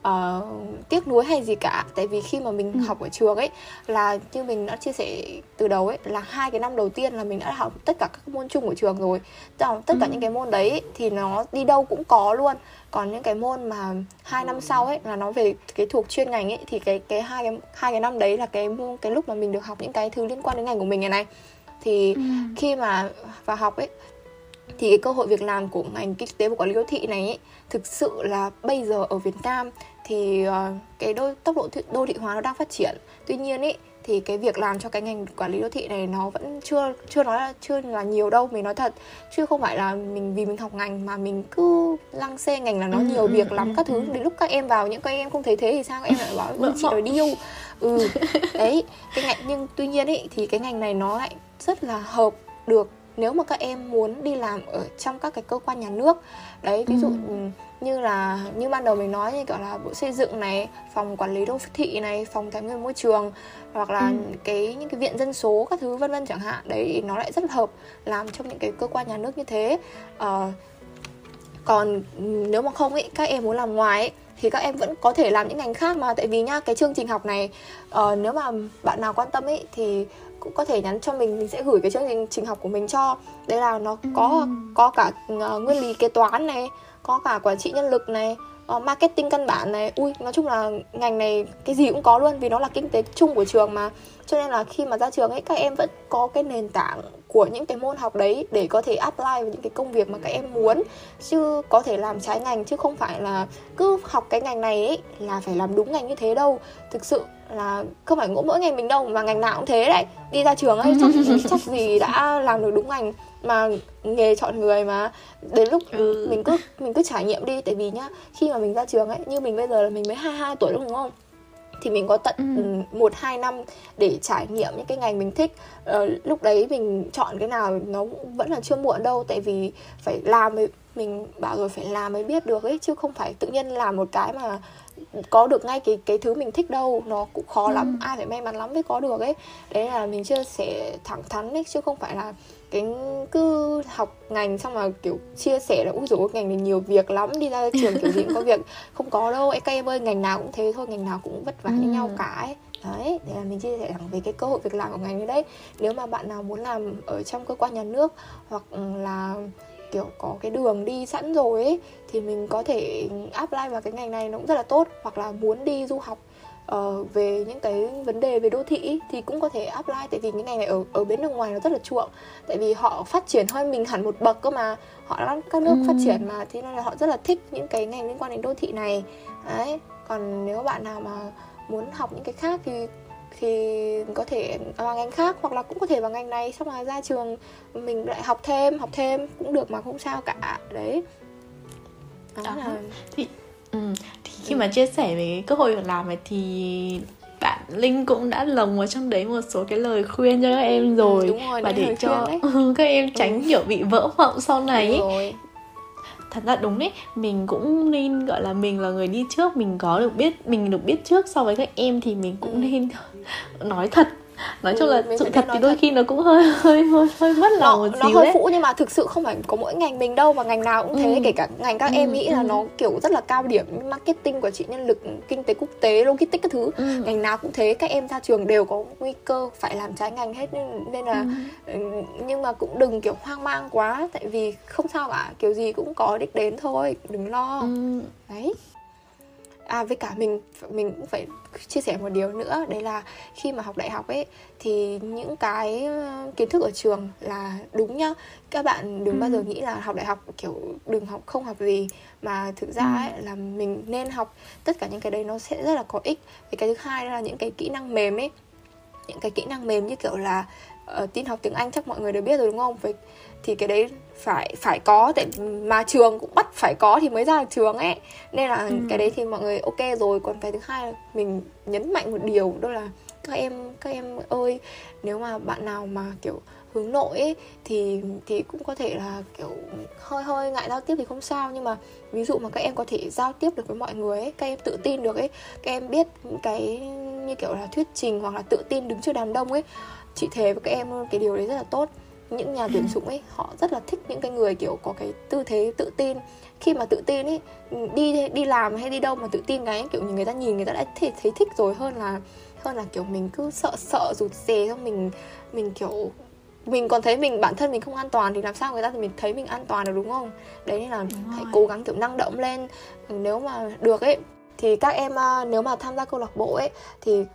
uh, tiếc nuối hay gì cả tại vì khi mà mình ừ. học ở trường ấy là như mình đã chia sẻ từ đầu ấy là hai cái năm đầu tiên là mình đã học tất cả các môn chung của trường rồi tất cả ừ. những cái môn đấy thì nó đi đâu cũng có luôn còn những cái môn mà hai năm sau ấy là nó về cái thuộc chuyên ngành ấy thì cái cái hai cái hai cái năm đấy là cái cái lúc mà mình được học những cái thứ liên quan đến ngành của mình này này thì ừ. khi mà vào học ấy thì cái cơ hội việc làm của ngành kinh tế và quản lý đô thị này ấy, thực sự là bây giờ ở Việt Nam thì uh, cái đô, tốc độ thị, đô thị hóa nó đang phát triển. Tuy nhiên ý thì cái việc làm cho cái ngành quản lý đô thị này nó vẫn chưa chưa nói là chưa là nhiều đâu mình nói thật. Chứ không phải là mình vì mình học ngành mà mình cứ lăng xê ngành là nó ừ, nhiều ừ, việc lắm ừ, các thứ. ừ. đến lúc các em vào những các em không thấy thế thì sao? Các em lại bảo chị đòi điêu. Ừ. (laughs) Đấy cái ngành nhưng tuy nhiên ý thì cái ngành này nó lại rất là hợp được nếu mà các em muốn đi làm ở trong các cái cơ quan nhà nước đấy ví dụ ừ. như là như ban đầu mình nói như kiểu là bộ xây dựng này phòng quản lý đô thị này phòng tài nguyên môi trường hoặc là ừ. cái những cái viện dân số các thứ vân vân chẳng hạn đấy thì nó lại rất hợp làm trong những cái cơ quan nhà nước như thế uh, còn nếu mà không ấy các em muốn làm ngoài ấy, thì các em vẫn có thể làm những ngành khác mà. Tại vì nhá cái chương trình học này uh, nếu mà bạn nào quan tâm ấy thì cũng có thể nhắn cho mình mình sẽ gửi cái chương trình trình học của mình cho. Đây là nó có có cả uh, nguyên lý kế toán này có cả quản trị nhân lực này uh, uh, marketing căn bản này. Ui nói chung là ngành này cái gì cũng có luôn vì nó là kinh tế chung của trường mà. Cho nên là khi mà ra trường ấy các em vẫn có cái nền tảng của những cái môn học đấy để có thể apply vào những cái công việc mà các em muốn chứ có thể làm trái ngành chứ không phải là cứ học cái ngành này ấy là phải làm đúng ngành như thế đâu. Thực sự là không phải mỗi ngành mình đâu mà ngành nào cũng thế đấy. Đi ra trường ấy chắc (laughs) chắc gì đã làm được đúng ngành mà nghề chọn người mà đến lúc ừ. mình cứ mình cứ trải nghiệm đi. Tại vì nhá khi mà mình ra trường ấy như mình bây giờ là mình mới 22 tuổi đúng không thì mình có tận ừ. một hai năm để trải nghiệm những cái ngành mình thích ờ, lúc đấy mình chọn cái nào nó vẫn là chưa muộn đâu tại vì phải làm mới mình bảo rồi phải làm mới biết được ấy chứ không phải tự nhiên làm một cái mà có được ngay cái cái thứ mình thích đâu nó cũng khó ừ. lắm ai phải may mắn lắm mới có được ấy đấy là mình chia sẻ thẳng thắn ấy chứ không phải là cái cứ học ngành xong mà kiểu chia sẻ là ui dồi ngành này nhiều việc lắm đi ra trường kiểu gì cũng có (laughs) việc không có đâu các em ơi ngành nào cũng thế thôi ngành nào cũng vất vả ừ. như nhau cả ấy đấy để là mình chia sẻ thẳng về cái cơ hội việc làm của ngành này đấy nếu mà bạn nào muốn làm ở trong cơ quan nhà nước hoặc là kiểu có cái đường đi sẵn rồi ấy thì mình có thể apply vào cái ngành này nó cũng rất là tốt. Hoặc là muốn đi du học uh, về những cái vấn đề về đô thị thì cũng có thể apply. Tại vì cái ngành này ở ở bên nước ngoài nó rất là chuộng. Tại vì họ phát triển hơn mình hẳn một bậc cơ mà. Họ các nước ừ. phát triển mà thế nên là họ rất là thích những cái ngành liên quan đến đô thị này. Đấy còn nếu bạn nào mà muốn học những cái khác thì thì có thể vào ngành khác hoặc là cũng có thể vào ngành này xong rồi ra trường mình lại học thêm học thêm cũng được mà không sao cả đấy đó, đó. là thì ừ, thì khi ừ. mà chia sẻ về cái cơ hội việc làm này thì bạn Linh cũng đã lồng vào trong đấy một số cái lời khuyên cho các em rồi, ừ, rồi và để cho (laughs) các em tránh ừ. kiểu bị vỡ mộng sau này ấy thật ra đúng đấy mình cũng nên gọi là mình là người đi trước mình có được biết mình được biết trước so với các em thì mình cũng ừ. nên (laughs) nói thật nói chung là sự thật thì đôi thật. khi nó cũng hơi hơi hơi hơi mất lòng một nó hơi đấy. phũ nhưng mà thực sự không phải có mỗi ngành mình đâu và ngành nào cũng thế ừ. kể cả ngành các ừ. em nghĩ ừ. là nó kiểu rất là cao điểm marketing của chị nhân lực kinh tế quốc tế logistics các thứ ừ. ngành nào cũng thế các em ra trường đều có nguy cơ phải làm trái ngành hết nên, nên là ừ. ừ. nhưng mà cũng đừng kiểu hoang mang quá tại vì không sao cả kiểu gì cũng có đích đến thôi đừng lo ừ. đấy à với cả mình mình cũng phải chia sẻ một điều nữa đấy là khi mà học đại học ấy thì những cái ờ, kiến thức ở trường là đúng nhá các bạn đừng ừ. bao giờ nghĩ là học đại học kiểu đừng học không học gì mà thực ra ừ. ấy là mình nên học tất cả những cái đấy nó sẽ rất là có ích và cái thứ hai là những cái kỹ năng mềm ấy những cái kỹ năng mềm như kiểu là uh, tin học tiếng Anh chắc mọi người đều biết rồi đúng không? Với thì cái đấy phải phải có tại mà trường cũng bắt phải có thì mới ra được trường ấy. Nên là ừ. cái đấy thì mọi người ok rồi. Còn cái thứ hai là mình nhấn mạnh một điều đó là các em các em ơi nếu mà bạn nào mà kiểu hướng nội ấy, thì thì cũng có thể là kiểu hơi hơi ngại giao tiếp thì không sao. Nhưng mà ví dụ mà các em có thể giao tiếp được với mọi người ấy các em tự tin được ấy các em biết cái như kiểu là thuyết trình hoặc là tự tin đứng trước đám đông ấy chị thề với các em cái điều đấy rất là tốt những nhà tuyển (laughs) dụng ấy họ rất là thích những cái người kiểu có cái tư thế tự tin. Khi mà tự tin ấy đi đi làm hay đi đâu mà tự tin cái kiểu người ta nhìn người ta đã thấy, thấy thích rồi hơn là hơn là kiểu mình cứ sợ sợ rụt rè xong mình mình kiểu mình còn thấy mình bản thân mình không an toàn thì làm sao người ta thì mình thấy mình an toàn được đúng không? Đấy nên là hãy cố gắng kiểu năng động lên. Nếu mà được ấy thì các em à, nếu mà tham gia câu lạc bộ ấy thì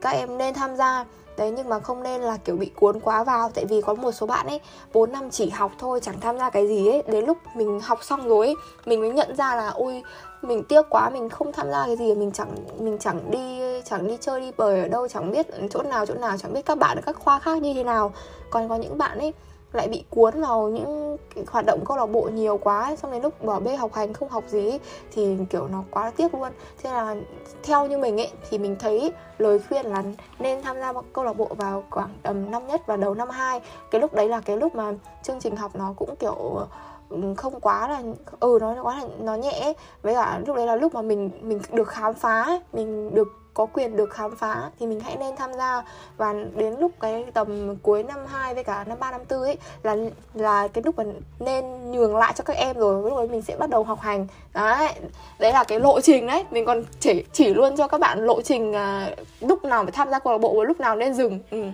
các em nên tham gia đấy, nhưng mà không nên là, kiểu, bị cuốn quá vào. Tại vì có một số bạn ấy 4 năm chỉ học thôi, chẳng tham gia cái gì ấy. Đến lúc mình học xong rồi ấy, mình mới nhận ra là, ôi, mình tiếc quá, mình không tham gia cái gì, mình chẳng mình chẳng đi chẳng đi chơi, đi bời ở đâu, chẳng biết chỗ nào chỗ nào, chẳng biết các bạn ở các khoa khác như thế nào. Còn có những bạn ấy lại bị cuốn vào những cái hoạt động câu lạc bộ nhiều quá xong đến lúc bỏ bê học hành không học gì ấy, thì kiểu nó quá tiếc luôn. Thế là theo như mình ấy thì mình thấy lời khuyên là nên tham gia câu lạc bộ vào khoảng tầm năm nhất và đầu năm hai, cái lúc đấy là cái lúc mà chương trình học nó cũng kiểu ừ, không quá là ừ nó quá là nó nhẹ với cả lúc đấy là lúc mà mình mình được khám phá mình được có quyền được khám phá thì mình hãy nên tham gia. Và đến lúc cái tầm cuối năm 2 với cả năm 3 năm 4 ấy là là cái lúc mà nên nhường lại cho các em rồi lúc đấy mình sẽ bắt đầu học hành. Đấy đấy là cái lộ trình đấy. Mình còn chỉ chỉ luôn cho các bạn lộ trình à, lúc nào phải tham gia câu lạc bộ và lúc nào nên dừng. Ừ.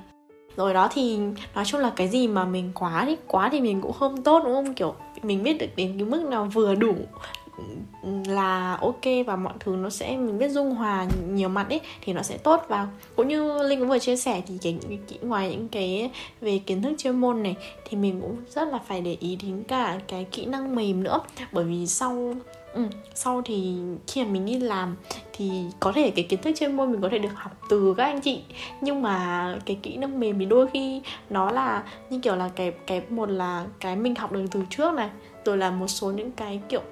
Rồi đó thì nói chung là cái gì mà mình quá thì quá thì mình cũng không tốt đúng không? Kiểu mình biết được đến cái mức nào vừa đủ là ok và mọi thứ nó sẽ mình biết dung hòa nhiều mặt ấy thì nó sẽ tốt và cũng như linh cũng vừa chia sẻ thì cái, cái ngoài những cái về kiến thức chuyên môn này thì mình cũng rất là phải để ý đến cả cái kỹ năng mềm nữa. Bởi vì sau Ừ, sau thì khi mà mình đi làm thì có thể cái kiến thức chuyên môn mình có thể được học từ các anh chị. Nhưng mà cái kỹ năng mềm thì đôi khi nó là như kiểu là cái cái một là cái mình học được từ trước này rồi là một số những cái kiểu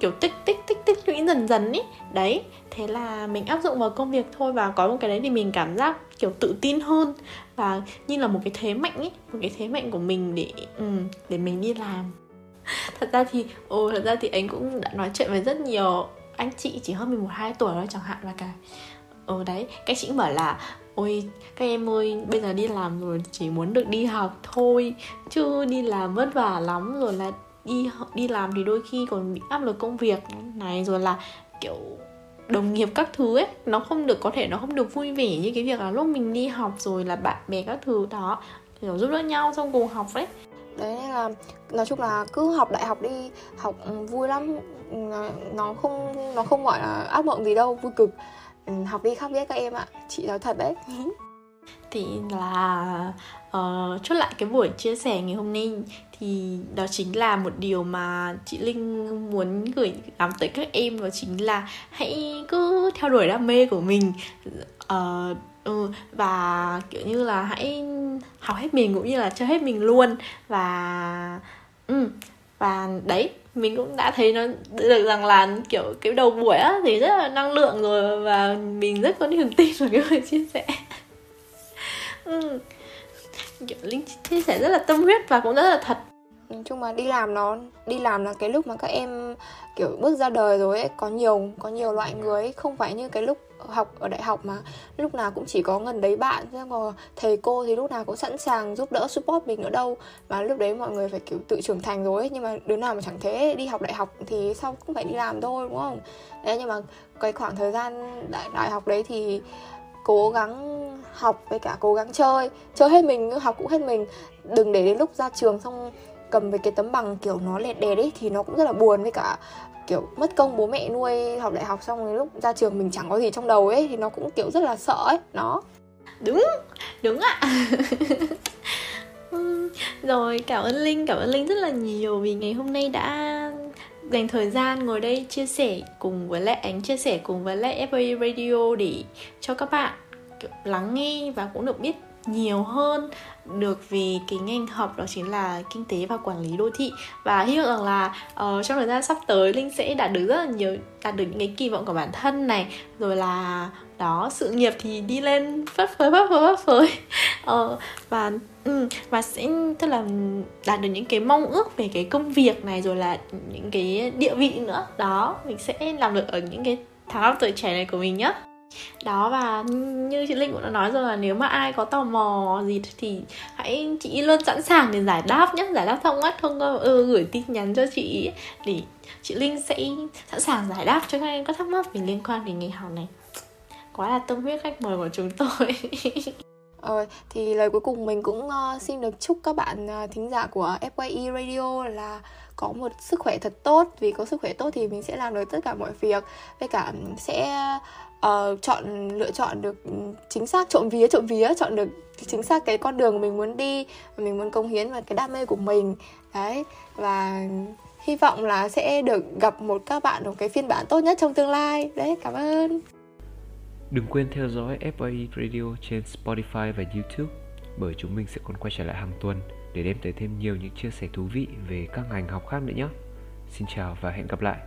kiểu tích tích tích tích lũy dần dần ý. Đấy thế là mình áp dụng vào công việc thôi và có một cái đấy thì mình cảm giác kiểu tự tin hơn và như là một cái thế mạnh ấy một cái thế mạnh của mình để um, để mình đi làm. (laughs) Thật ra thì ồ thật ra thì anh cũng đã nói chuyện với rất nhiều anh chị chỉ hơn mình một hai tuổi thôi chẳng hạn và cả ờ đấy các chị bảo là ôi các em ơi bây giờ đi làm rồi chỉ muốn được đi học thôi chứ đi làm vất vả lắm rồi là đi đi làm thì đôi khi còn bị áp lực công việc này rồi là kiểu đồng nghiệp các thứ ấy nó không được có thể nó không được vui vẻ như cái việc là lúc mình đi học rồi là bạn bè các thứ đó kiểu giúp đỡ nhau xong cùng học ấy. Đấy nên là nói chung là cứ học đại học đi học vui lắm. Nó không nó không gọi là ác mộng gì đâu vui cực. Học đi khác biết các em ạ chị nói thật đấy. (laughs) Thì là uh, chốt lại cái buổi chia sẻ ngày hôm nay thì đó chính là một điều mà chị Linh muốn gửi gắm tới các em đó chính là hãy cứ theo đuổi đam mê của mình uh, ừ, và kiểu như là hãy học hết mình cũng như là chơi hết mình luôn và ừ, và đấy mình cũng đã thấy nó được rằng là kiểu cái đầu buổi á thì rất là năng lượng rồi và mình rất có niềm tin vào cái lời chia sẻ (laughs) ừ. kiểu linh chia sẻ rất là tâm huyết và cũng rất là thật nói chung mà đi làm nó đi làm là cái lúc mà các em kiểu bước ra đời rồi ấy có nhiều có nhiều loại người ấy. Không phải như cái lúc học ở đại học mà lúc nào cũng chỉ có gần đấy bạn chứ còn thầy cô thì lúc nào cũng sẵn sàng giúp đỡ support mình ở đâu. Mà lúc đấy mọi người phải kiểu tự trưởng thành rồi ấy. nhưng mà đứa nào mà chẳng thế đi học đại học thì sau cũng phải đi làm thôi đúng không? Đấy nhưng mà cái khoảng thời gian đại, đại học đấy thì cố gắng học với cả cố gắng chơi chơi hết mình học cũng hết mình. Đừng để đến lúc ra trường xong cầm về cái tấm bằng, kiểu, nó lẹt đẹt ấy, thì nó cũng rất là buồn với cả, kiểu, mất công bố mẹ nuôi học đại học xong rồi lúc ra trường mình chẳng có gì trong đầu ấy, thì nó cũng, kiểu, rất là sợ ấy, nó. Đúng đúng ạ. (laughs) Rồi, cảm ơn linh, cảm ơn linh rất là nhiều vì ngày hôm nay đã dành thời gian ngồi đây chia sẻ cùng với lại ánh chia sẻ cùng với lại FA Radio để cho các bạn lắng nghe và cũng được biết nhiều hơn được vì cái ngành học đó chính là kinh tế và quản lý đô thị. Và hy vọng rằng là uh, trong thời gian sắp tới linh sẽ đạt được rất là nhiều đạt được những cái kỳ vọng của bản thân này. Rồi là đó sự nghiệp thì đi lên phất phới phất phới phất phới. Uh, (laughs) và ừ, và sẽ tức là đạt được những cái mong ước về cái công việc này rồi là những cái địa vị nữa. Đó mình sẽ làm được ở những cái tháng năm tuổi trẻ này của mình nhé đó và như chị linh cũng đã nói rồi là nếu mà ai có tò mò gì thì hãy chị luôn sẵn sàng để giải đáp nhé giải đáp xong ngắt thông có ừ, gửi tin nhắn cho chị để chị linh sẽ sẵn sàng giải đáp cho các em các thắc mắc về liên quan đến ngành học này. Quá là tâm huyết khách mời của chúng tôi. (laughs) Ờ, thì lời cuối cùng mình cũng uh, xin được chúc các bạn uh, thính giả của FYE Radio là có một sức khỏe thật tốt. Vì có sức khỏe tốt thì mình sẽ làm được tất cả mọi việc. Với cả sẽ uh, chọn lựa chọn được ừ, chính xác trộm vía trộm vía chọn được chính xác cái con đường mình muốn đi mình muốn công hiến và cái đam mê của mình đấy và hy vọng là sẽ được gặp một các bạn ở cái phiên bản tốt nhất trong tương lai đấy cảm ơn đừng quên theo dõi FAE Radio trên Spotify và YouTube bởi chúng mình sẽ còn quay trở lại hàng tuần để đem tới thêm nhiều những chia sẻ thú vị về các ngành học khác nữa nhé. Xin chào và hẹn gặp lại.